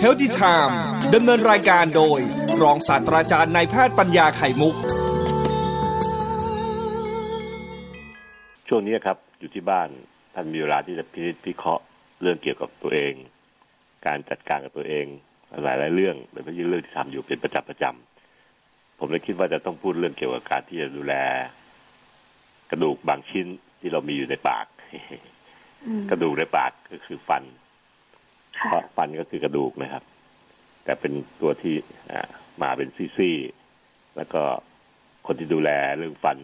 เฮลติไทม์ดำเนินรายการโดย รองศาสตราจารย์นายแพทย์ปัญญาไข่มุก ช่วงนี้ครับ อยู่ที่บ้านท่านมีเวลาที่จะพิจิตพิเคราะห์เรื่องเกี่ยวกับตัวเอง การจัดการกับตัวเอง หลายหลายเรื่องโดยเฉพาะเรื่องที่ทำอยู่เป็นประจำประจำผมเลยคิดว่าจะต้องพูดเรื่องเกี่ยวกับการที่จะดูแล กระดูกบางชิ้นที่เรามีอยู่ในปาก กระดูกในปากก็คือฟันเพราะฟันก็คือกระดูกนะครับ แต่เป็นตัวที่มาเป็นซี่ๆแล้วก็คนที่ดูแลเรื่องฟัน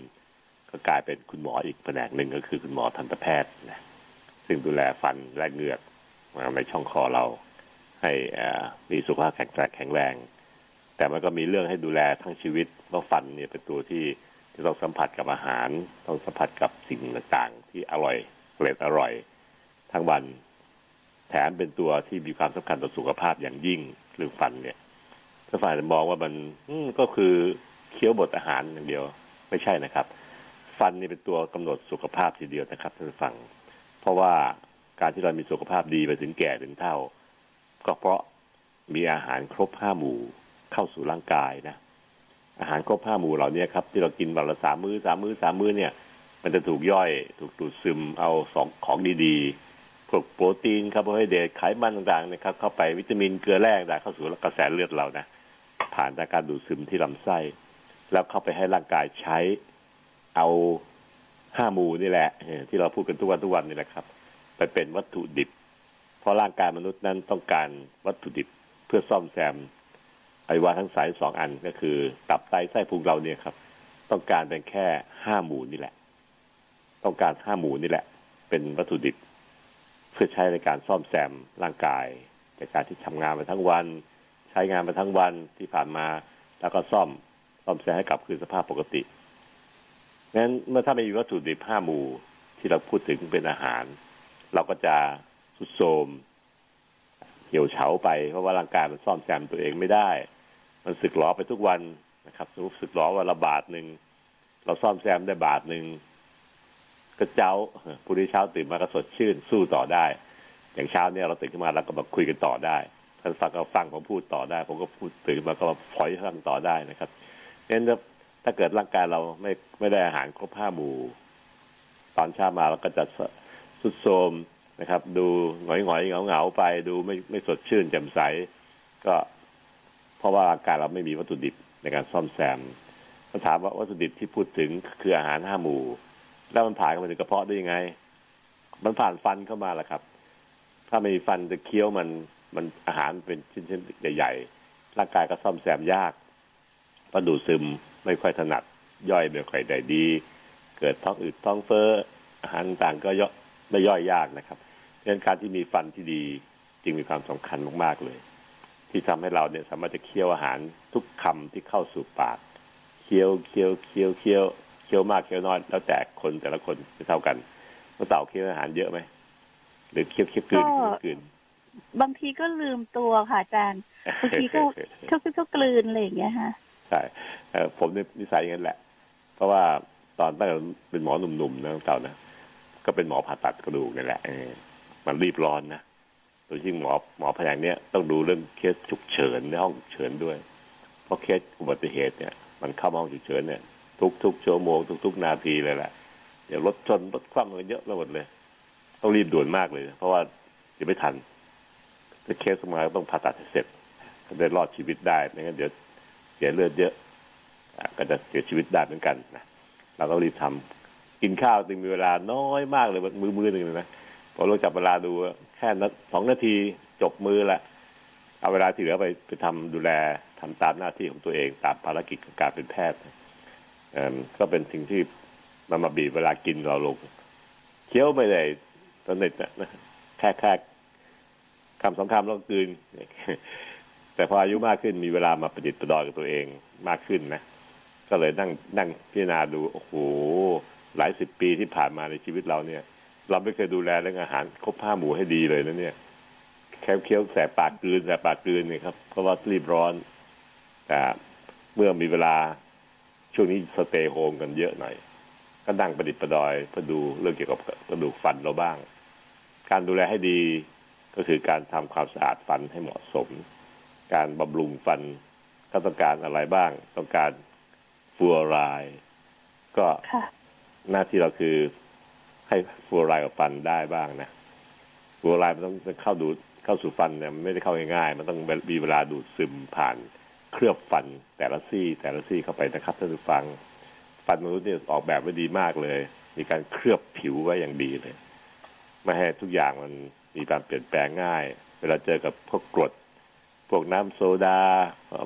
ก็กลายเป็นคุณหมออีกแผนกหนึ่งก็คือคุณหมอทันตแพทย์นะซึ่งดูแลฟันและเหงือกในช่องคอเรา ให้มีสุขภาพแข็งแรงแข็งแรง แต่มันก็มีเรื่องให้ดูแลทั้งชีวิตเพราะฟันเนี่ยเป็นตัวที่ที่ต้องสัมผัสกับอาหาร ต้องสัมผัสกับสิ่งต่างๆ ที่อร่อยเกล็ดอร่อย ทั้งวัน แถมเป็นตัวที่มีความสำคัญต่อสุขภาพอย่างยิ่งเรื่องฟันเนี่ยถ้าฝ่ายมองว่ามันก็คือเคี้ยวบดอาหารอย่างเดียว ไม่ใช่นะครับ ฟันนี่เป็นตัวกำหนดสุขภาพทีเดียวนะครับท่านฟัง เพราะว่าการที่เรามีสุขภาพดีไปถึงแก่ถึงเท่า ก็เพราะมีอาหารครบห้าหมู่เข้าสู่ร่างกายนะ อาหารครบห้าหมู่เหล่านี้ครับ ที่เรากินวันละสามมื้อสามมื้อสามมื้อเนี่ย มันจะถูกย่อย ถูกดูดซึมเอาสองของดีๆ พวกโปรตีนคาร์โบไฮเดรตไขมันต่างๆนะครับ เข้าไปวิตามินเกลือแร่ต่างเข้าสู่กระแสเลือดเรานะผ่านจากการดูดซึมที่ลำไส้ แล้วเข้าไปให้ร่างกายใช้เอาห้าหมู่นี่แหละที่เราพูดกันทุกวันทุกวันนี่แหละครับ ไปเป็นวัตถุดิบ เพราะร่างกายมนุษย์นั้นต้องการวัตถุดิบเพื่อซ่อมแซมอวัยวะทั้งสายสองอันก็คือ ตับไตไส้พุงเราเนี่ยครับ ต้องการเป็นแค่ห้าหมูนี่แหละ ต้องการห้าหมูนี่แหละ เป็นวัตถุดิบ พื่อใช้ในการซ่อมแซมร่างกายจากการที่ทำงานมาทั้งวัน ใช้งานมาทั้งวันที่ผ่านมา แล้วก็ซ่อมซ่อมแซมให้กลับคืนสภาพปกติงั้นเมื่อถ้าไม่มีวัตถุดิบห้าหมู่ที่เราพูดถึงเป็นอาหาร เราก็จะสุดโทมเหี่ยวเฉาไปเพราะว่าร่างกายมันซ่อมแซมตัวเองไม่ได้ มันสึกหลอไปทุกวันนะครับสมมติสึกหลอวันละบาทหนึ่งเราซ่อมแซมได้บาทหนึ่ง ก็เจ้าผู้ที่เช้าตื่นมาก็สดชื่นสู้ต่อได้ อย่างเช้าเนี่ยเราตื่นขึ้นมาแล้วก็มาคุยกันต่อได้ท่านฟังก็ฟังผมพูดต่อได้ ผมก็พูดตื่นมาก็มาฝอยฟังต่อได้นะครับงั้นถ้าเกิดร่างกายเราไม่ไม่ได้อาหารครบห้าหมู่ ตอนเช้ามาเราก็จะสุดโทมนะครับ ดูหงอยหงอยเหงาเหงาไปดูไม่ไม่สดชื่นแจ่มใส ก็เพราะว่าร่างกายเราไม่มีวัตถุดิบในการซ่อมแซมคำถามว่าวัตถุดิบที่พูดถึงคืออาหารห้าหมู่ แล้วมันผ่านเข้ามาถึงกระเพาะได้ยังไง มันผ่านฟันเข้ามาแหละครับ ถ้าไม่มีฟันจะเคี้ยวมัน มันอาหารเป็นชิ้นๆใหญ่ๆร่างกายก็ซ่อมแซมยากเพระดูดซึมไม่ค่อยถนัด ย่อยไม่ค่อยได้ดี เกิดท้องอืดท้องเฟ้ออาหารต่างก็ย่อยไม่ย่อยยากนะครับดังนั้นการที่มีฟันที่ดีจึงมีความสำคัญมากๆเลย ที่ทำให้เราเนี่ยสามารถจะเคี้ยวอาหารทุกคำที่เข้าสู่ปาก เคี้ยวเคี้ยวเคี้ยวเคี้ยว เคี้ยวมากเคี้ยวน้อยแล้วแต่คนแต่ละคนไม่เท่ากันเมื่อเต่าเคี้ยวอาหารเยอะไหมหรือเคี้ยวเคี้ยวกลืนกลืนบางทีก็ลืมตัวค่ะอาจารย์บางทีก็เคี้ยวเคี้ยวกลืนอะไรอย่างเงี้ยค่ะใช่ผมเนี่ยนิสัยอย่างนั้นแหละ เพราะว่าตอนตั้งแต่เป็นหมอหนุ่มๆนะเต่านะก็เป็นหมอผ่าตัดกระดูกนี่แหละมันรีบร้อนนะโดยที่หมอหมอแผนกเนี้ยต้องดูเรื่องเคสฉุกเฉินในห้องฉุกเฉินด้วย เพราะเคสอุบัติเหตุเนี่ย มันเข้าห้องฉุกเฉินเนี่ย ทุกๆชั่วโมงทุกๆนาทีเลยแหละอย่างรถชนรถคว่ำกันเยอะไปหมดเลย ต้องรีบด่วนมากเลย เพราะว่าจะไม่ทันถ้าเคสมาต้องผ่าตัดเสร็จได้รอดชีวิตได้ไม่งั้นเดี๋ยวเสียเลือดเยอะก็จะเสียชีวิตได้เหมือนกันนะเราก็รีบทำกินข้าวจึงมีเวลาน้อยมากเลยมือมือหนึ่งเลยนะพอเราจับเวลาดูแค่สองนาทีจบมือละเอาเวลาที่เหลือไปไปทำดูแลทำตามหน้าที่ของตัวเองตามภารกิจของการเป็นแพทย์ ก็เป็นสิ่งที่มันมาบีบเวลากินเราลง เคี้ยวไม่ได้ตอนน็ตนะแค่แค่คำสองคำแล้วกืน แต่พออายุมากขึ้นมีเวลามาประดิษฐ์ประดอยกับตัวเองมากขึ้นนะก็เลยนั่งนั่งพิจารณาดูโอ้โหหลายสิบปีที่ผ่านมาในชีวิตเราเนี่ย เราไม่เคยดูแลเรื่องอาหารครบห้าหมู่ให้ดีเลยนะเนี่ยแค่เคี้ยวแสบปากกลืนแสบปากกลืนเนี่ยครับเพราะว่ารีบร้อนแต่เมื่อมีเวลา ช่วงนี้สเตย์โฮมกันเยอะหน่อย ก็นั่งประดิษฐ์ประดอยเพื่อดูเรื่องเกี่ยวกับกระดูกฟันเราบ้าง การดูแลให้ดีก็คือการทำความสะอาดฟันให้เหมาะสม การบำรุงฟันก็ต้องการอะไรบ้าง ต้องการฟลูออไรด์ก็ค่ะหน้าที่เราคือให้ฟลูออไรด์กับฟันได้บ้างนะฟลูออไรด์มันต้องเข้าดูดเข้าสู่ฟันเนี่ยมันไม่ได้เข้าง่ายๆ มันต้องมีเวลาดูดซึมผ่าน เคลือบฟันแต่ละซี่แต่ละซี่เข้าไปนะครับท่านผู้ฟัง ฟันมนุษย์เนี่ยออกแบบไว้ดีมากเลย มีการเคลือบผิวไว้อย่างดีเลย ไม่ให้ทุกอย่างมันมีการเปลี่ยนแปลงง่าย เวลาเจอกับพวกกรด พวกน้ำโซดา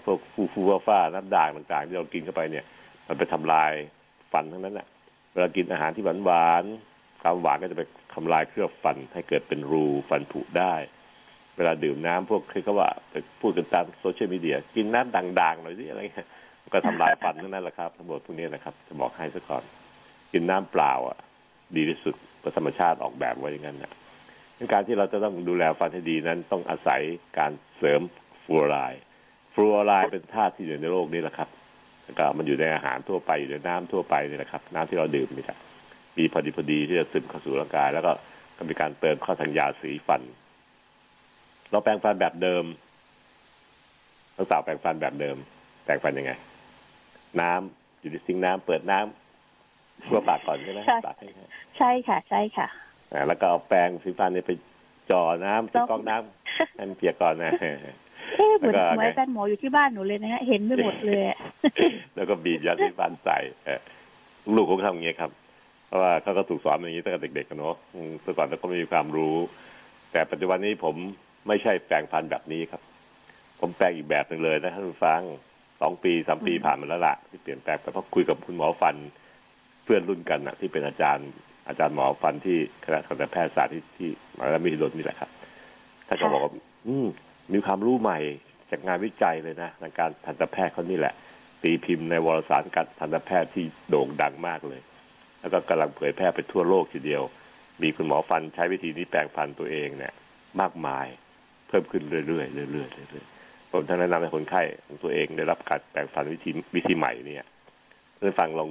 พวกฟูฟูฟ้าฟ้าน้ำด่างต่างๆ ที่เรากินเข้าไปเนี่ย มันไปทำลายฟันทั้งนั้นแหละเวลากินอาหารที่หวานหวานๆความหวานก็จะไปทำลายเคลือบฟันให้เกิดเป็นรูฟันผุได้ เวลาดื่มน้ำพวกคือเขาว่าพูดกันตามโซเชียลมีเดีย กินน้ำด่างๆหน่อยสิอะไรเงี้ยก็ทำลายฟันนั้นแหละครับทั้งหมดพวกนี้นะครับ จะบอกให้ซะก่อน กินน้ำเปล่าอะ ดีที่สุดเพราะธรรมชาติออกแบบไว้อย่างนั้นนะการที่เราจะต้องดูแลฟันให้ดีนั้น ต้องอาศัยการเสริมฟลูออไรด์ฟลูออไรด์เป็นธาตุที่อยู่ในโลกนี้แหละครับแล้วก็มันอยู่ในอาหารทั่วไปอยู่ในน้ำทั่วไปนี่แหละครับ น้ำที่เราดื่มนี่แหละมีพอดีพอดีที่จะซึมเข้าสู่ร่างกาย แล้วก็ก็มีการเติมเข้าทางยาสีฟัน เราแปรงฟันแบบเดิมเราสาวแปรงฟันแบบเดิม แปรงฟันยังไง น้ำอยู่ในซิงค์น้ำเปิดน้ำทั่วปากก่อนใช่ไหมใช่ปากให้ให้ใช่ค่ะ ใช่ค่ะอ่าแล้วก็เอาแปรงสีฟันเนี่ยไปจ่อน้ำที่ต้องก๊อกน้ำให้มันเปียกก่อนนะเอ๊ะเหมือนแล้วก็เหมือนอาจารย์หมออยู่ที่บ้านหนูเลยนะฮะเห็นไปหมดเลยอะแล้วก็บีบยาสีฟันใส่เออลูกเขาก็ทำอย่างนี้ครับ เพราะว่าเขาก็ถูกสอนมาอย่างนี้ตั้งแต่เด็กๆกันเนาะอืมเมื่อก่อนเขาก็ไม่มีความรู้ แต่ปัจจุบันนี้ผม ไม่ใช่แปรงฟันแบบนี้ครับ ผมแปรงอีกแบบหนึ่งเลยนะท่านผู้ฟังสองปีสามปีอืมผ่านมาแล้วล่ะที่เปลี่ยนแปลงไปเพราะคุยกับคุณหมอฟันเพื่อนรุ่นกันนะที่เป็นอาจารย์ อาจารย์หมอฟันที่คณะทันตแพทยศาสตร์ที่ที่มหาวิทยาลัยมหิดลนี่แหละครับท่านก็บอกว่าอืมมีความรู้ใหม่จากงานวิจัยเลยนะทางการทันตแพทย์เขานี่แหละ ตีพิมพ์ในวารสารการทันตแพทย์ที่โด่งดังมากเลย แล้วก็กำลังเผยแพร่ไปทั่วโลกทีเดียว มีคุณหมอฟันใช้วิธีนี้แปลงฟันตัวเองเนี่ย มากมายเพิ่มขึ้นเรื่อยๆเรื่อยๆเรื่อยๆผมท่านแนะนำให้คนไข้ของตัวเองได้รับการแปลงฟันวิธีวิธีใหม่เนี่ยท่านฟังลอง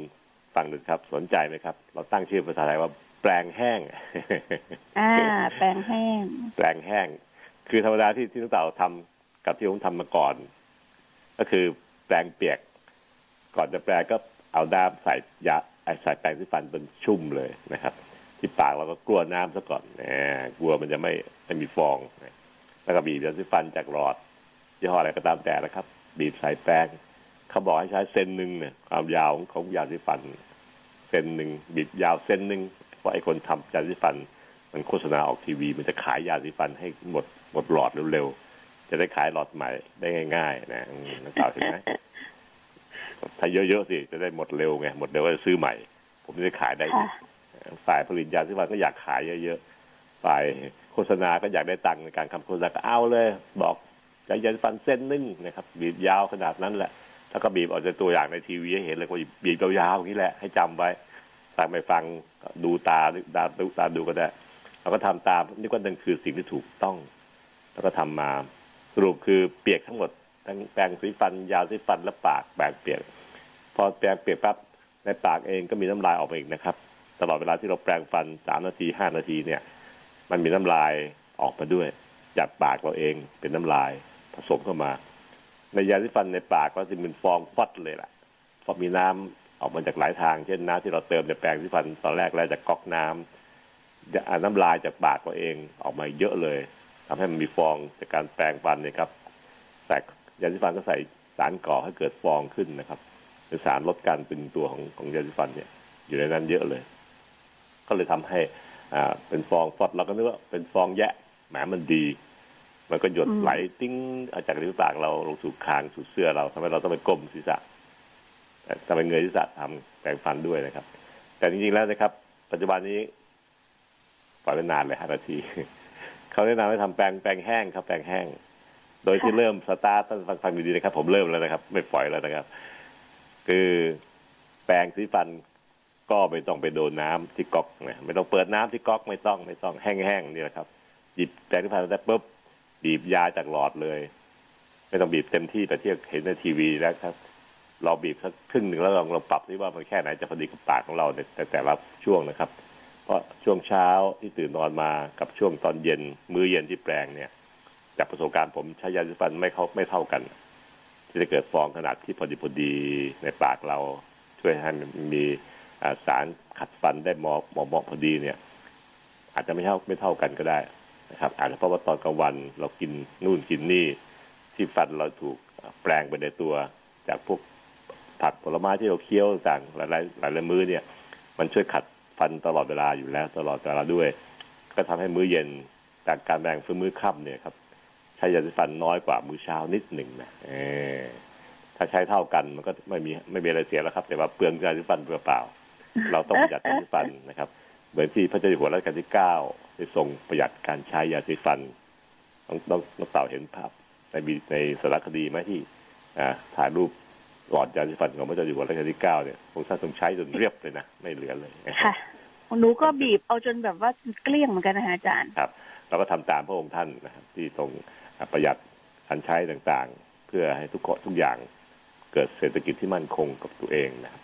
ฟังดูครับ สนใจไหมครับ เราตั้งชื่อภาษาไทยว่า แปลงแห้ง อ่า แปรงแห้ง แปลงแห้ง คือธรรมดาที่ที่น้องเต่าทำกับที่ผมทำมาก่อน ก็คือแปลงเปียก ก่อนจะแปลงก็เอาน้ำใส่ยาไอ้ใส่แปรงที่ฟันจนชุ่มเลยนะครับ ที่ปากเราก็กลัวน้ำซะก่อนแหมกลัวมันจะไม่ไม่มีฟองนะ แล้วก็บีบยาสีฟันจากหลอดยี่ห้ออะไรก็ตามแต่นะครับ บีบใส่แปรงเขาบอกให้ใช้เส้นหนึ่งเนี่ยความยาวของของยาสีฟัน เส้นหนึ่งบีบยาวเส้นหนึ่งเพราะไอ้คนทำยาสีฟัน มันโฆษณาออกทีวี มันจะขายยาสีฟันให้หมดหมดหลอดเร็วๆจะได้ขายหลอดใหม่ได้ง่ายๆนะอืมนักข่าวเห็นไหมถ้าเยอะๆสิจะได้หมดเร็วไงหมดเร็วก็จะซื้อใหม่ ผมจะได้ขายได้อีกค่ะฝ่ายผลิตยาสีฟันก็อยากขายเยอะๆฝ่าย โฆษณาก็อยากได้ตังค์ในการทำโฆษณาก็เอาเลย บอกจะยาสีฟันเส้นหนึงนะครับ บีบยาวขนาดนั้นแหละ แล้วก็บีบออกจากตัวอย่างในทีวีให้เห็นเลยว่าบีบยาวๆอย่างนี้แหละให้จำไว้ฟังไม่ฟังดูตาตาดูตาดูก็ได้เราก็ทำตามนี่ก็นั่นคือสิ่งที่ถูกต้อง แล้วก็ทำมาสรุปคือเปียกทั้งหมดทั้งแปรงสีฟัน ยาสีฟันและปากแปรงเปียก พอแปรงเปียกปั๊บในปากเองก็มีน้ำลายออกมาอีกนะครับ ตลอดเวลาที่เราแปรงฟันสามนาทีห้านาทีเนี่ย มันมีน้ำลายออกมาด้วย จากปากเราเองเป็นน้ำลายผสมเข้ามา ในยาสีฟันในปากก็จะเป็นฟองฟัดเลยล่ะพอมีน้ำออกมาจากหลายทาง เช่นน้ำที่เราเติมในแปรงสีฟันตอนแรกแล้วจากก๊อกน้ำจะอ่าน้ำลายจากปากตัวเองออกมาเยอะเลยทำให้มันมีฟองจากการแปรงฟันเนี่ยครับ แต่ยาสีฟันก็ใส่สารก่อให้เกิดฟองขึ้นนะครับเป็นสารลดการตึงตัวของของยาสีฟันเนี่ย อยู่ในนั้นเยอะเลย ก็เลยทำให้ อ่าเป็นฟองฟอดเราก็นึกว่าเป็นฟองแยะแหมมันดี มันก็หยดอืมไหลติ้งเอาจากริมฝีปากเราลงสู่คางสู่เสื้อเราทำให้เราต้องไปก้มศีรษะแต่ทำไปเงยศีรษะทำแปรงฟันด้วยนะครับ แต่จริงๆแล้วนะครับ ปัจจุบันนี้ปล่อยไปนานเลยห้านาทีเขาแนะนำให้ทำแปรงแปรงแห้งครับ แปรงแห้ง โดยที่ค่ะเริ่มสตาร์ทท่านฟังฟังดีๆนะครับ ผมเริ่มแล้วนะครับ ไม่ปล่อยแล้วนะครับ คือแปรงสีฟัน ก็ไม่ต้องไปโดนน้ำที่ก๊อกนะไม่ต้องเปิดน้ำที่ก๊อกไม่ต้องไม่ต้องแห้งๆนี่แหละครับหยิบแปรงสีฟันได้ปุ๊บบีบยาจากหลอดเลย ไม่ต้องบีบเต็มที่แต่ที่เห็นในทีวีแล้วครับ เราบีบสักครึ่งหนึ่งแล้วลองเราปรับซิว่ามันแค่ไหนจะพอดีกับปากของเราในแต่แต่ละช่วงนะครับ เพราะช่วงเช้าที่ตื่นนอนมากับช่วงตอนเย็นมื้อเย็นที่แปลงเนี่ยจากประสบการณ์ผมใช้ยาสีฟันไม่เข้าไม่เท่ากัน ที่จะเกิดฟองขนาดที่พอดีพอดีในปากเรา ช่วยให้มันมี สารขัดฟันได้เหมาะเหมาะพอดีเนี่ย อาจจะไม่เท่าไม่เท่ากันก็ได้นะครับอาจจะเพราะว่าตอนกลางวันเรากินนู่นกินนี่ ที่ฟันเราถูกแปลงไปในตัว จากพวกผักผลไม้ที่เราเคี้ยวต่างหลายหลายหลายมื้อเนี่ย มันช่วยขัดฟันตลอดเวลาอยู่แล้ว ตลอดเวลาด้วย ก็ทำให้มื้อเย็นจากการแบ่งฟื้นมื้อค่ำเนี่ยครับใช้ยาสีฟันน้อยกว่ามื้อเช้านิดหนึ่งนะถ้าใช้เท่ากันมันก็ไม่มีไม่มีอะไรเสียแล้วครับ แต่ว่าเปลืองยาสีฟันเปล่าๆ เราต้องประหยัดยาสีฟันนะครับ เหมือนที่พระเจ้าอยู่หัวรัชกาลที่เก้าได้ทรงประหยัดการใช้ยาสีฟันต้องต้องต้องเต่าเห็นภาพในในสารคดีไหมที่ถ่ายรูปหลอดยาสีฟันของพระเจ้าอยู่หัวรัชกาลที่เก้าเนี่ยพระท่านทรงใช้จนเรียบเลยนะไม่เหลือเลยค่ะหนูก็บีบเอาจนแบบว่าเกลี้ยงเหมือนกันนะอาจารย์ครับเราก็ทำตามพระองค์ท่านนะครับ ที่ทรงประหยัดการใช้ต่างๆ เพื่อให้ทุกทุกอย่างเกิดเศรษฐกิจที่มั่นคงกับตัวเองนะครับ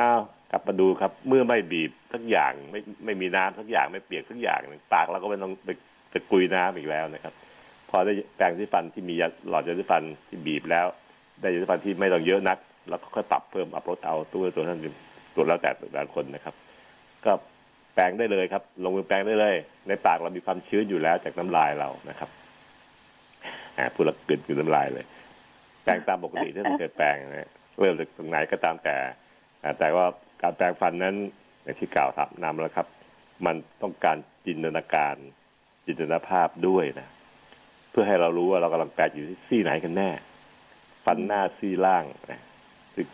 อ้าว กลับมาดูครับ เมื่อไม่บีบทั้งอย่างไม่ไม่มีน้ำทั้งอย่างไม่เปียกทั้งอย่างปากเราก็ไม่ต้องไปไปกุยน้ำอีกแล้วนะครับ พอได้แปรงที่ฟันที่มีหลอดยาสีฟันที่บีบแล้ว ได้ยาสีฟันที่ไม่ต้องเยอะนัก แล้วก็ค่อยปรับเพิ่มอัพลดเอาตัวตัวท่านตัวแล้วแต่แต่ละคนนะครับ ก็แปรงได้เลยครับ ลงมือแปรงได้เลย ในปากเรามีความชื้นอยู่แล้วจากน้ำลายเรานะครับอ่าพูดล้วกลืนกลืนน้ำลายเลย แปรงตามปกติที่เราเคยแปรงนะเริ่มจากตรงไหนก็ตามแต่แต่ว่า การแปรงฟันนั้นอย่างที่กล่าวทับนำแล้วครับ มันต้องการจินตนาการ จินตนาภาพด้วยนะ เพื่อให้เรารู้ว่าเรากำลังแปรงอยู่ที่ซี่ไหนกันแน่ ฟันหน้าซี่ล่างนะ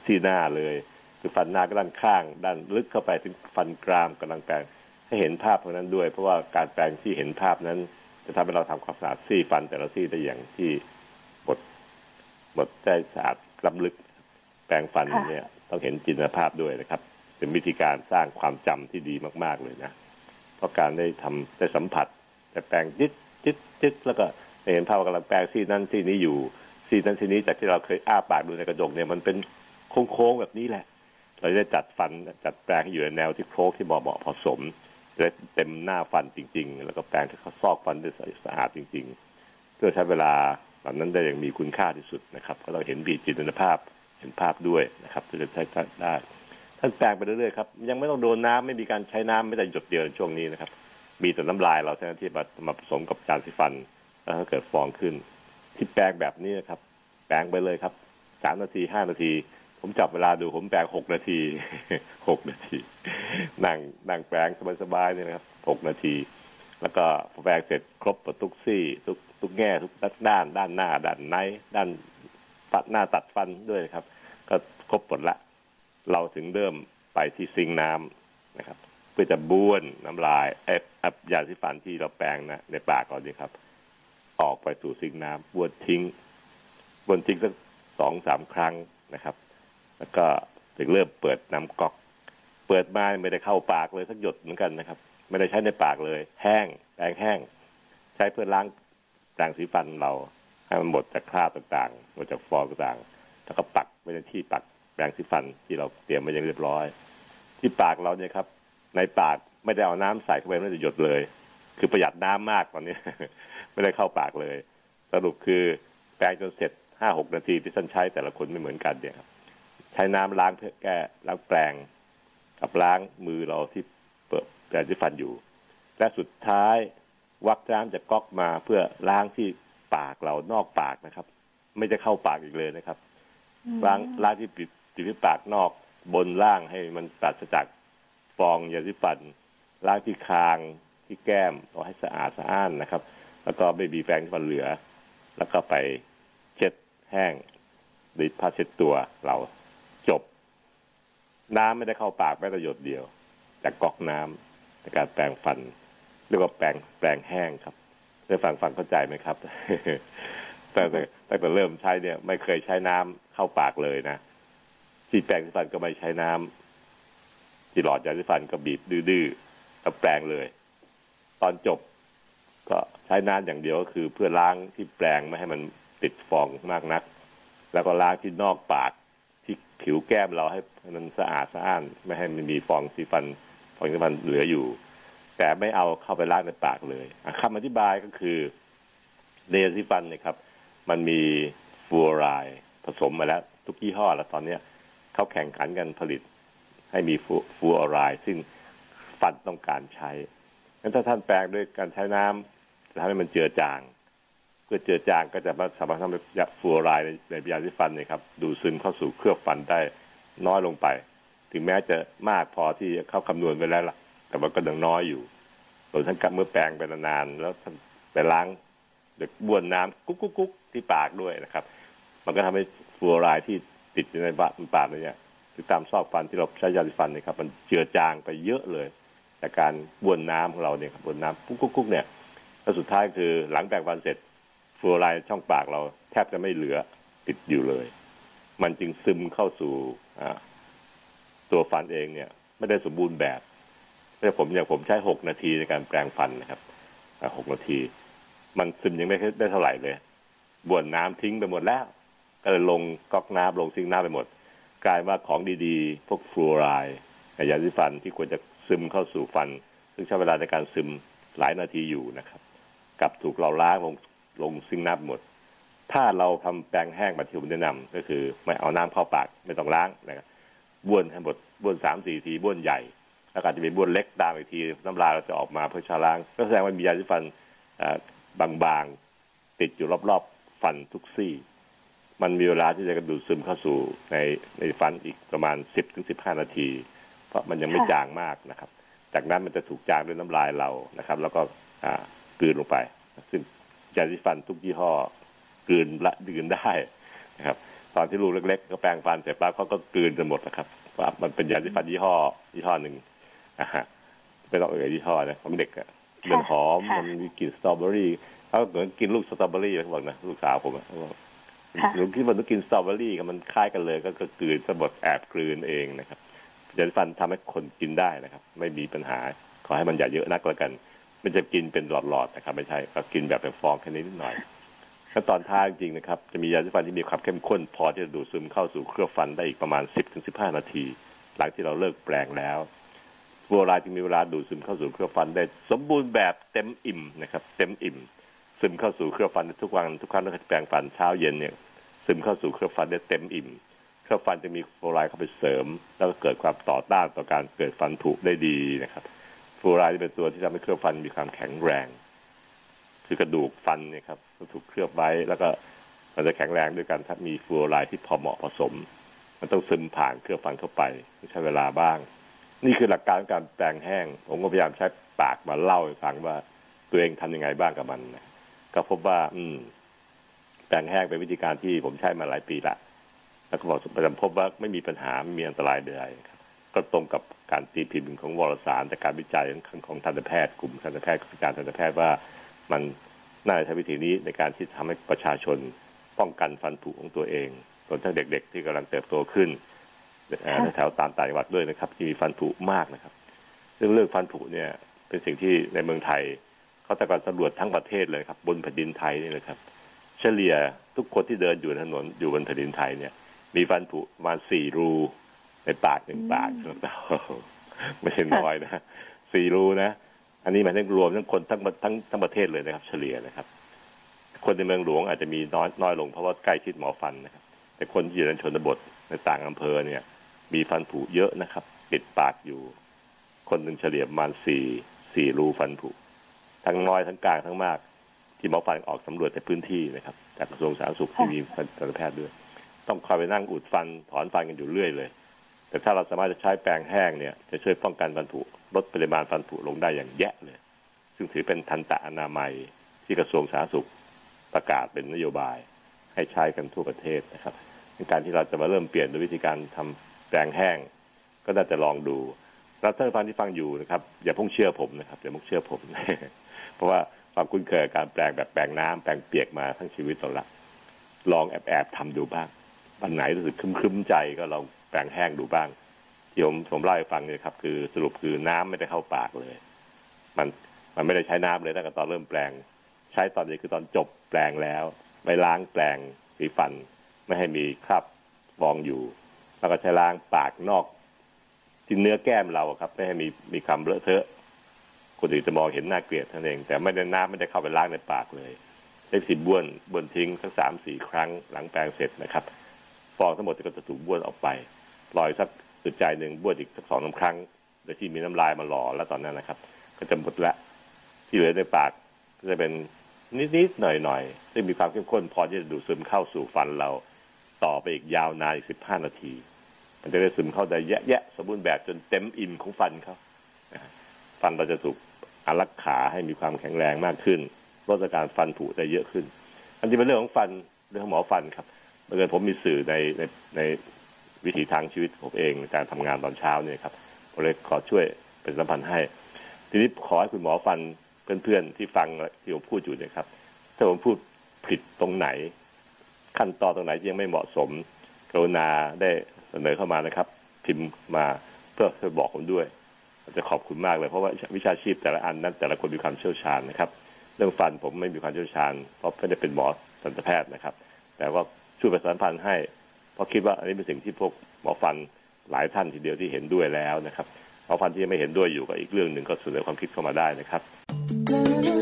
ซี่หน้าเลย คือฟันหน้าก็ด้านข้าง ด้านลึกเข้าไปถึงฟันกรามกำลังแปรงให้เห็นภาพตรงนั้นด้วย เพราะว่าการแปรงที่เห็นภาพนั้น จะทำให้เราทำความสะอาดซี่ฟันแต่ละซี่ได้อย่างที่บดบดใจสะอาดล้ำลึก แปรงฟันเนี่ยต้องเห็นจินตนาภาพด้วยนะครับ เป็นวิธีการสร้างความจำที่ดีมาก ๆเลยนะ เพราะการได้ทำได้สัมผัสแต่แปลงจิตจิตจิตแล้วก็เห็นภาพกำลังแปลงซี่นั้นซี่นี้อยู่ซี่นั้นซี่นี้จากที่เราเคยอ้าปากดูในกระจกเนี่ยมันเป็นโค้งๆแบบนี้แหละ เราได้จัดฟันจัดแปลงให้อยู่ในแนวที่โค้งที่เหมาะเหมาะพอสมจะเต็มหน้าฟันจริง ๆ แล้วก็แปลงที่เขาซอกฟันได้สะอาดจริง ๆ เพื่อใช้เวลาตอนนั้นได้อย่างมีคุณค่าที่สุดนะครับ ก็เราเห็นบีจินตนาภาพเห็นภาพด้วยนะครับจะใช้ได้ ท่านแปลงไปเรื่อยๆครับยังไม่ต้องโดนน้ำไม่มีการใช้น้ำไม่แต่หยดเดียวในช่วงนี้นะครับ มีแต่น้ำลายเราเท่านั้นที่มามาผสมกับจานสีฟันแล้วเกิดฟองขึ้น ที่แปลงแบบนี้นะครับ แปลงไปเลยครับสามนาทีห้านาที ผมจับเวลาดูผมแปลงหกนาทีหกนาทีนั่งนั่งแปลงสบายๆเนี่ยนะครับหกนาที แล้วก็แปลงเสร็จครบทุกซี่ ทุกทุกแง่ทุกด้าน ด้านหน้า ด้านในด้านตัดหน้าตัดฟันด้วยครับ ก็ครบหมดละ เราถึงเริ่มไปที่ซิงน้ำนะครับ เพื่อจะบ้วนน้ำลายเอฟยาสีฟันที่เราแปรงนะในปากก่อนดีครับ ออกไปสู่ซิงน้ำบ้วนทิ้งบ้วนทิ้งสักสองสามครั้งนะครับ แล้วก็ถึงเริ่มเปิดน้ำก๊อก เปิดมาไม่ได้เข้าปากเลยสักหยดเหมือนกันนะครับ ไม่ได้ใช้ในปากเลย แห้งแปรงแห้ง ใช้เพื่อล้างแปรงสีฟันเราให้มันหมดจากคราบต่างๆหมดจากฟองต่างๆแล้วก็ปักไว้ในที่ปัก แปรงสีฟันที่เราเตรียมไว้อย่างเรียบร้อย ที่ปากเราเนี่ยครับ ในปากไม่ได้เอาน้ำใส่เข้าไปไม่ได้หยดเลย คือประหยัดน้ำมากตอนนี้ ไม่ได้เข้าปากเลย สรุปคือแปรงจนเสร็จห้าหกนาทีที่ท่านใช้แต่ละคนไม่เหมือนกันเนี่ยครับใช้น้ำล้างเพื่อแก้ล้างแปรงกับล้างมือเราที่เปิดแปรงสีฟันอยู่ และสุดท้ายวักน้ำจากก๊อกมาเพื่อล้างที่ปากเรานอกปากนะครับ ไม่จะเข้าปากอีกเลยนะครับล้างล้างที่ปิด ที่ปากนอกบนล่างให้มันตัดจากฟองยาสีฟันล้างที่คางที่แก้มเอาให้สะอาดสะอ้านนะครับ แล้วก็ไม่มีแฟงที่ฟันเหลือ แล้วก็ไปเช็ดแห้งด้วยผ้าเช็ดตัวเราจบ น้ำไม่ได้เข้าปากแม้แต่หยดเดียวจากก๊อกน้ำในการแปรงฟันเรียกว่าแปรงแปรงแห้งครับได้ฟังฟังเข้าใจไหมครับแต่แต่แต่เริ่มใช้เนี่ย ไม่เคยใช้น้ำเข้าปากเลยนะ ที่แปรงสีฟันก็ไม่ใช้น้ำที่หลอดยาสีฟันก็บีบดื้อๆแล้วแปรงเลย ตอนจบก็ใช้น้ำอย่างเดียวก็คือเพื่อล้างที่แปรงไม่ให้มันติดฟองมากนัก แล้วก็ล้างที่นอกปากที่ผิวแก้มเราให้มันสะอาดสะอ้าน ไม่ให้มันมีฟองสีฟันฟองสีฟันเหลืออยู่ แต่ไม่เอาเข้าไปล้างในปากเลยคำอธิบายก็คือในยาสีฟันเนี่ยครับ มันมีฟลูออไรด์ผสมมาแล้ว ทุกยี่ห้อแล้วตอนเนี้ย เขาแข่งขันกันผลิตให้มีฟูออไรด์ซึ่งฟันต้องการใช้งั้นถ้าท่านแปลงด้วยการใช้น้ำจะทำให้มันเจือจาง เพื่อเจือจางก็จะสามารถทำให้ฟูออไรด์ในยาสีฟันเนี่ยครับดูซึมเข้าสู่เครือบฟันได้น้อยลงไป ถึงแม้จะมากพอที่เขาคำนวณไปแล้วล่ะ แต่ว่าก็ยังน้อยอยู่ส่วนท่านกับเมื่อแปลงไปนานๆแล้วท่านไปล้างเด็กบ้วนน้ำกุ๊กกุ๊กกุ๊กที่ปากด้วยนะครับ มันก็ทำให้ฟูออไรด์ที่ ติดอยู่ในปากปากเนี่ยหรือตามซอกฟันที่เราใช้ยาสีฟันเนี่ยครับมันเจือจางไปเยอะเลยจากการบ้วนน้ำของเราเนี่ยครับบ้วนน้ำกุ๊กกุ๊กเนี่ยแล้วสุดท้ายคือหลังแปรงฟันเสร็จฟลูออไรด์ช่องปากเราแทบจะไม่เหลือติดอยู่เลย มันจึงซึมเข้าสู่ตัวฟันเองเนี่ย ไม่ได้สมบูรณ์แบบแต่ผมอย่างผมใช้หกนาทีในการแปรงฟันนะครับหกนาที มันซึมยังไม่ได้เท่าไหร่เลยบ้วนน้ำทิ้งไปหมดแล้ว ก็เลยลงก๊อกน้ำลงซิงน้ำไปหมด กลายว่าของดีๆ พวกฟลูออไรด์ยาสีฟันที่ควรจะซึมเข้าสู่ฟัน ซึ่งใช้เวลาในการซึมหลายนาทีอยู่นะครับกับถูกเราล้างลงลงซิงน้ำหมด ถ้าเราทำแปรงแห้งมาที่ผมแนะนำก็คือไม่เอาน้ำเข้าปากไม่ต้องล้างนะครับบ้วนให้หมดบ้วนสามสี่ทีบ้วนใหญ่ แล้วก็จะมีบ้วนเล็กตามอีกทีน้ำลายเราจะออกมาเพื่อชาล้าง ก็แสดงว่ามียาสีฟันบางๆติดอยู่รอบๆ ฟันทุกซี่ มันมีเวลาที่จะกระดูดซึมเข้าสู่ในในฟันอีกประมาณสิบถึงสิบห้านาที เพราะมันยังไม่จางมากนะครับ จากนั้นมันจะถูกจางด้วยน้ำลายเรานะครับ แล้วก็กลืนลงไป ซึ่งยาสีฟันทุกยี่ห้อกลืนละดื่นได้นะครับ ตอนที่ลูกเล็กๆ ก็แปรงฟันเสร็จปั๊บเขาก็กลืนจนหมดนะครับว่ามันเป็นยาสีฟันยี่ห้อยี่ห้อหนึ่งอะฮะไม่ต้องเอ่ยยี่ห้อนะของเด็กอะมันหอมมันมีกลิ่นสตรอเบอรี่เขาเหมือนกินลูกสตรอเบอรี่เขาบอกนะลูกสาวผมอะ หรือที่มันต้องกินสตรอเบอรี่กับมันคล้ายกันเลย ก็กลืนสมบดแอบกลืนเองนะครับยาสีฟันทำให้คนกินได้นะครับ ไม่มีปัญหา ขอให้มันอย่าเยอะนักแล้วกัน มันจะกินเป็นหลอดๆนะครับไม่ใช่ก็กินแบบเป็นฟองแค่นี้นิดหน่อยขั้นตอนท้ายจริงนะครับ จะมียาสีฟันที่มีความเข้มข้น พอที่จะดูดซึมเข้าสู่เครือฟันได้อีกประมาณสิบถึงสิบห้านาที หลังที่เราเลิกแปลงแล้วฟลูออไรด์จึงมีเวลาดูดซึมเข้าสู่เครือฟันได้ สมบูรณ์แบบเต็มอิ่มนะครับ เต็มอิ่ม ซึมเข้าสู่เครือฟันทุกวันทุกครั้งที่แปลงฟันเช้าเย็นเนี่ยซึมเข้าสู่เครือฟันได้เต็มอิ่ม เครือฟันจะมีฟลูออไรด์เข้าไปเสริม แล้วก็เกิดความต่อต้านต่อการเกิดฟันผุได้ดีนะครับฟลูออไรด์เป็นตัวที่ทำให้เครือฟันมีความแข็งแรง คือกระดูกฟันเนี่ยครับถูกเคลือบไว้แล้วก็มันจะแข็งแรงด้วยกันถ้ามีฟลูออไรด์ที่พอเหมาะผสม มันต้องซึมผ่านเครือฟันเข้าไปใช้เวลาบ้าง นี่คือหลักการการแปลงแห้ง ผมก็พยายามใช้ปากมาเล่าให้ฟังว่าตัวเองทำยังไงบ้างกับมันนะ พบว่า อืมแปลงแห้งเป็นวิธีการที่ผมใช้มาหลายปีละแล้วก็บอกประจำพบว่าไม่มีปัญหาไม่มีอันตรายใดๆครับก็ตรงกับการตีพิมพ์ของวารสารแต่การวิจัยของของทันตแพทย์กลุ่มทันตแพทย์การทันตแพทย์ว่ามันน่าจะใช้วิธีนี้ในการที่ทำให้ประชาชนป้องกันฟันผุของตัวเองรวมทั้งเด็ก ๆ ที่กำลังเติบโตขึ้นแถวตามต่างจังหวัดด้วยนะครับ ที่มีฟันผุมากนะครับ ซึ่งเรื่องฟันผุเนี่ย เป็นสิ่งที่ในเมืองไทย เขาแต่ก่อนสำรวจทั้งประเทศเลยครับ บนแผ่นดินไทยนี่เลยครับ เฉลี่ยทุกคนที่เดินอยู่ถนนอยู่บนแผ่นดินไทยเนี่ย มีฟันผุประมาณสี่รูในปากหนึ่งปากไม่ใช่น้อยนะสี่รูนะอันนี้หมายถึงรวมทั้งคนทั้งทั้งทั้งประเทศเลยนะครับ เฉลี่ยนะครับ คนในเมืองหลวงอาจจะมีน้อยน้อยลงเพราะว่าใกล้ชิดหมอฟันนะครับ แต่คนที่อยู่ในชนบทในต่างอำเภอเนี่ย มีฟันผุเยอะนะครับ ปิดปากอยู่ คนหนึ่งเฉลี่ยประมาณสี่สี่รูฟันผุ ทั้งน้อยทั้งกลางทั้งมาก ที่หมอฟันออกสำรวจในพื้นที่นะครับ จากกระทรวงสาธารณสุขที่มีทันตแพทย์ด้วย ต้องคอยไปนั่งอุดฟันถอนฟันกันอยู่เรื่อยเลย แต่ถ้าเราสามารถจะใช้แปรงแห้งเนี่ยจะช่วยป้องกันฟันผุลดปริมาณฟันผุลงได้อย่างแยะเลย ซึ่งถือเป็นทันตะอนามัยที่กระทรวงสาธารณสุขประกาศเป็นนโยบายให้ใช้กันทั่วประเทศนะครับในการที่เราจะมาเริ่มเปลี่ยนด้วยวิธีการทำแปรงแห้ง ก็น่าจะลองดู รับท่านฟังที่ฟังอยู่นะครับ อย่าพุ่งเชื่อผมนะครับอย่าพุ่งเชื่อผม เพราะว่าความคุ้นเคยการแปลงแบบแปลงน้ำแปลงเปียกมาทั้งชีวิตเราละลองแอบแอบทำดูบ้างวันไหนรู้สึกคึมคึมใจก็ลองแปลงแห้งดูบ้างที่ผมผมเล่าให้ฟังเนี่ยครับ คือสรุปคือน้ำไม่ได้เข้าปากเลย มันมันไม่ได้ใช้น้ำเลยตั้งแต่ตอนเริ่มแปลง ใช้ตอนนี้คือตอนจบแปลงแล้วไปล้างแปลงสีฟัน ไม่ให้มีคราบฟองอยู่ แล้วก็ใช้ล้างปากนอก จกินเนื้อแก้มเราครับ ไม่ให้มีมีคำเลอะเทอะคนอื่นจะมองเห็นน่าเกลียดท่านเอง แต่ไม่ได้น้ำไม่ได้เข้าไปล้างในปากเลยได้สิบบ้วนบ้วนทิ้งสักสามสี่ครั้งหลังแปรงเสร็จนะครับฟองทั้งหมดก็จะถูกบ้วนออกไปลอยสักอึดใจหนึ่งบ้วนอีกสักสองน้ำครั้งโดยที่มีน้ำลายมาหล่อแล้วตอนนั้นนะครับ ก็จะหมดละที่เหลือในปากก็จะเป็นนิดๆหน่อยๆซึ่งมีความเข้มข้นพอที่จะดูดซึมเข้าสู่ฟันเรา ต่อไปอีกยาวนานอีกสิบห้านาที มันจะได้ซึมเข้าได้แยะๆสมบูรณ์แบบจนเต็มอิ่มของฟันเขาฟันเราจะถูกอารักขาให้มีความแข็งแรงมากขึ้นลดอาการฟันผุได้เยอะขึ้น อันนี้เป็นเรื่องของฟันเรื่องของหมอฟันครับเมื่อผมมีสื่อในในในวิถีทางชีวิตผมเองในการทำงานตอนเช้าเนี่ยครับผมเลยขอช่วยเป็นสัมพันธ์ให้ ทีนี้ขอให้คุณหมอฟันเพื่อนๆที่ฟังที่ผมพูดอยู่เนี่ยครับ ถ้าผมพูดผิดตรงไหน ขั้นตอนตรงไหนที่ยังไม่เหมาะสม กรุณาได้เสนอเข้ามานะครับ พิมพ์มาเพื่อจะบอกผมด้วยจะขอบคุณมากเลยเพราะว่าวิชาชีพแต่ละอันนั้นแต่ละคนมีความเชี่ยวชาญนะครับ เรื่องฟันผมไม่มีความเชี่ยวชาญ เพราะไม่ได้เป็นหมอสัตวแพทย์นะครับ แต่ว่าช่วยประสานพันธ์ให้ เพราะคิดว่าอันนี้เป็นสิ่งที่พวกหมอฟันหลายท่านทีเดียวที่เห็นด้วยแล้วนะครับหมอฟันที่ยังไม่เห็นด้วยอยู่กับอีกเรื่องหนึ่งก็เสนอความคิดเข้ามาได้นะครับ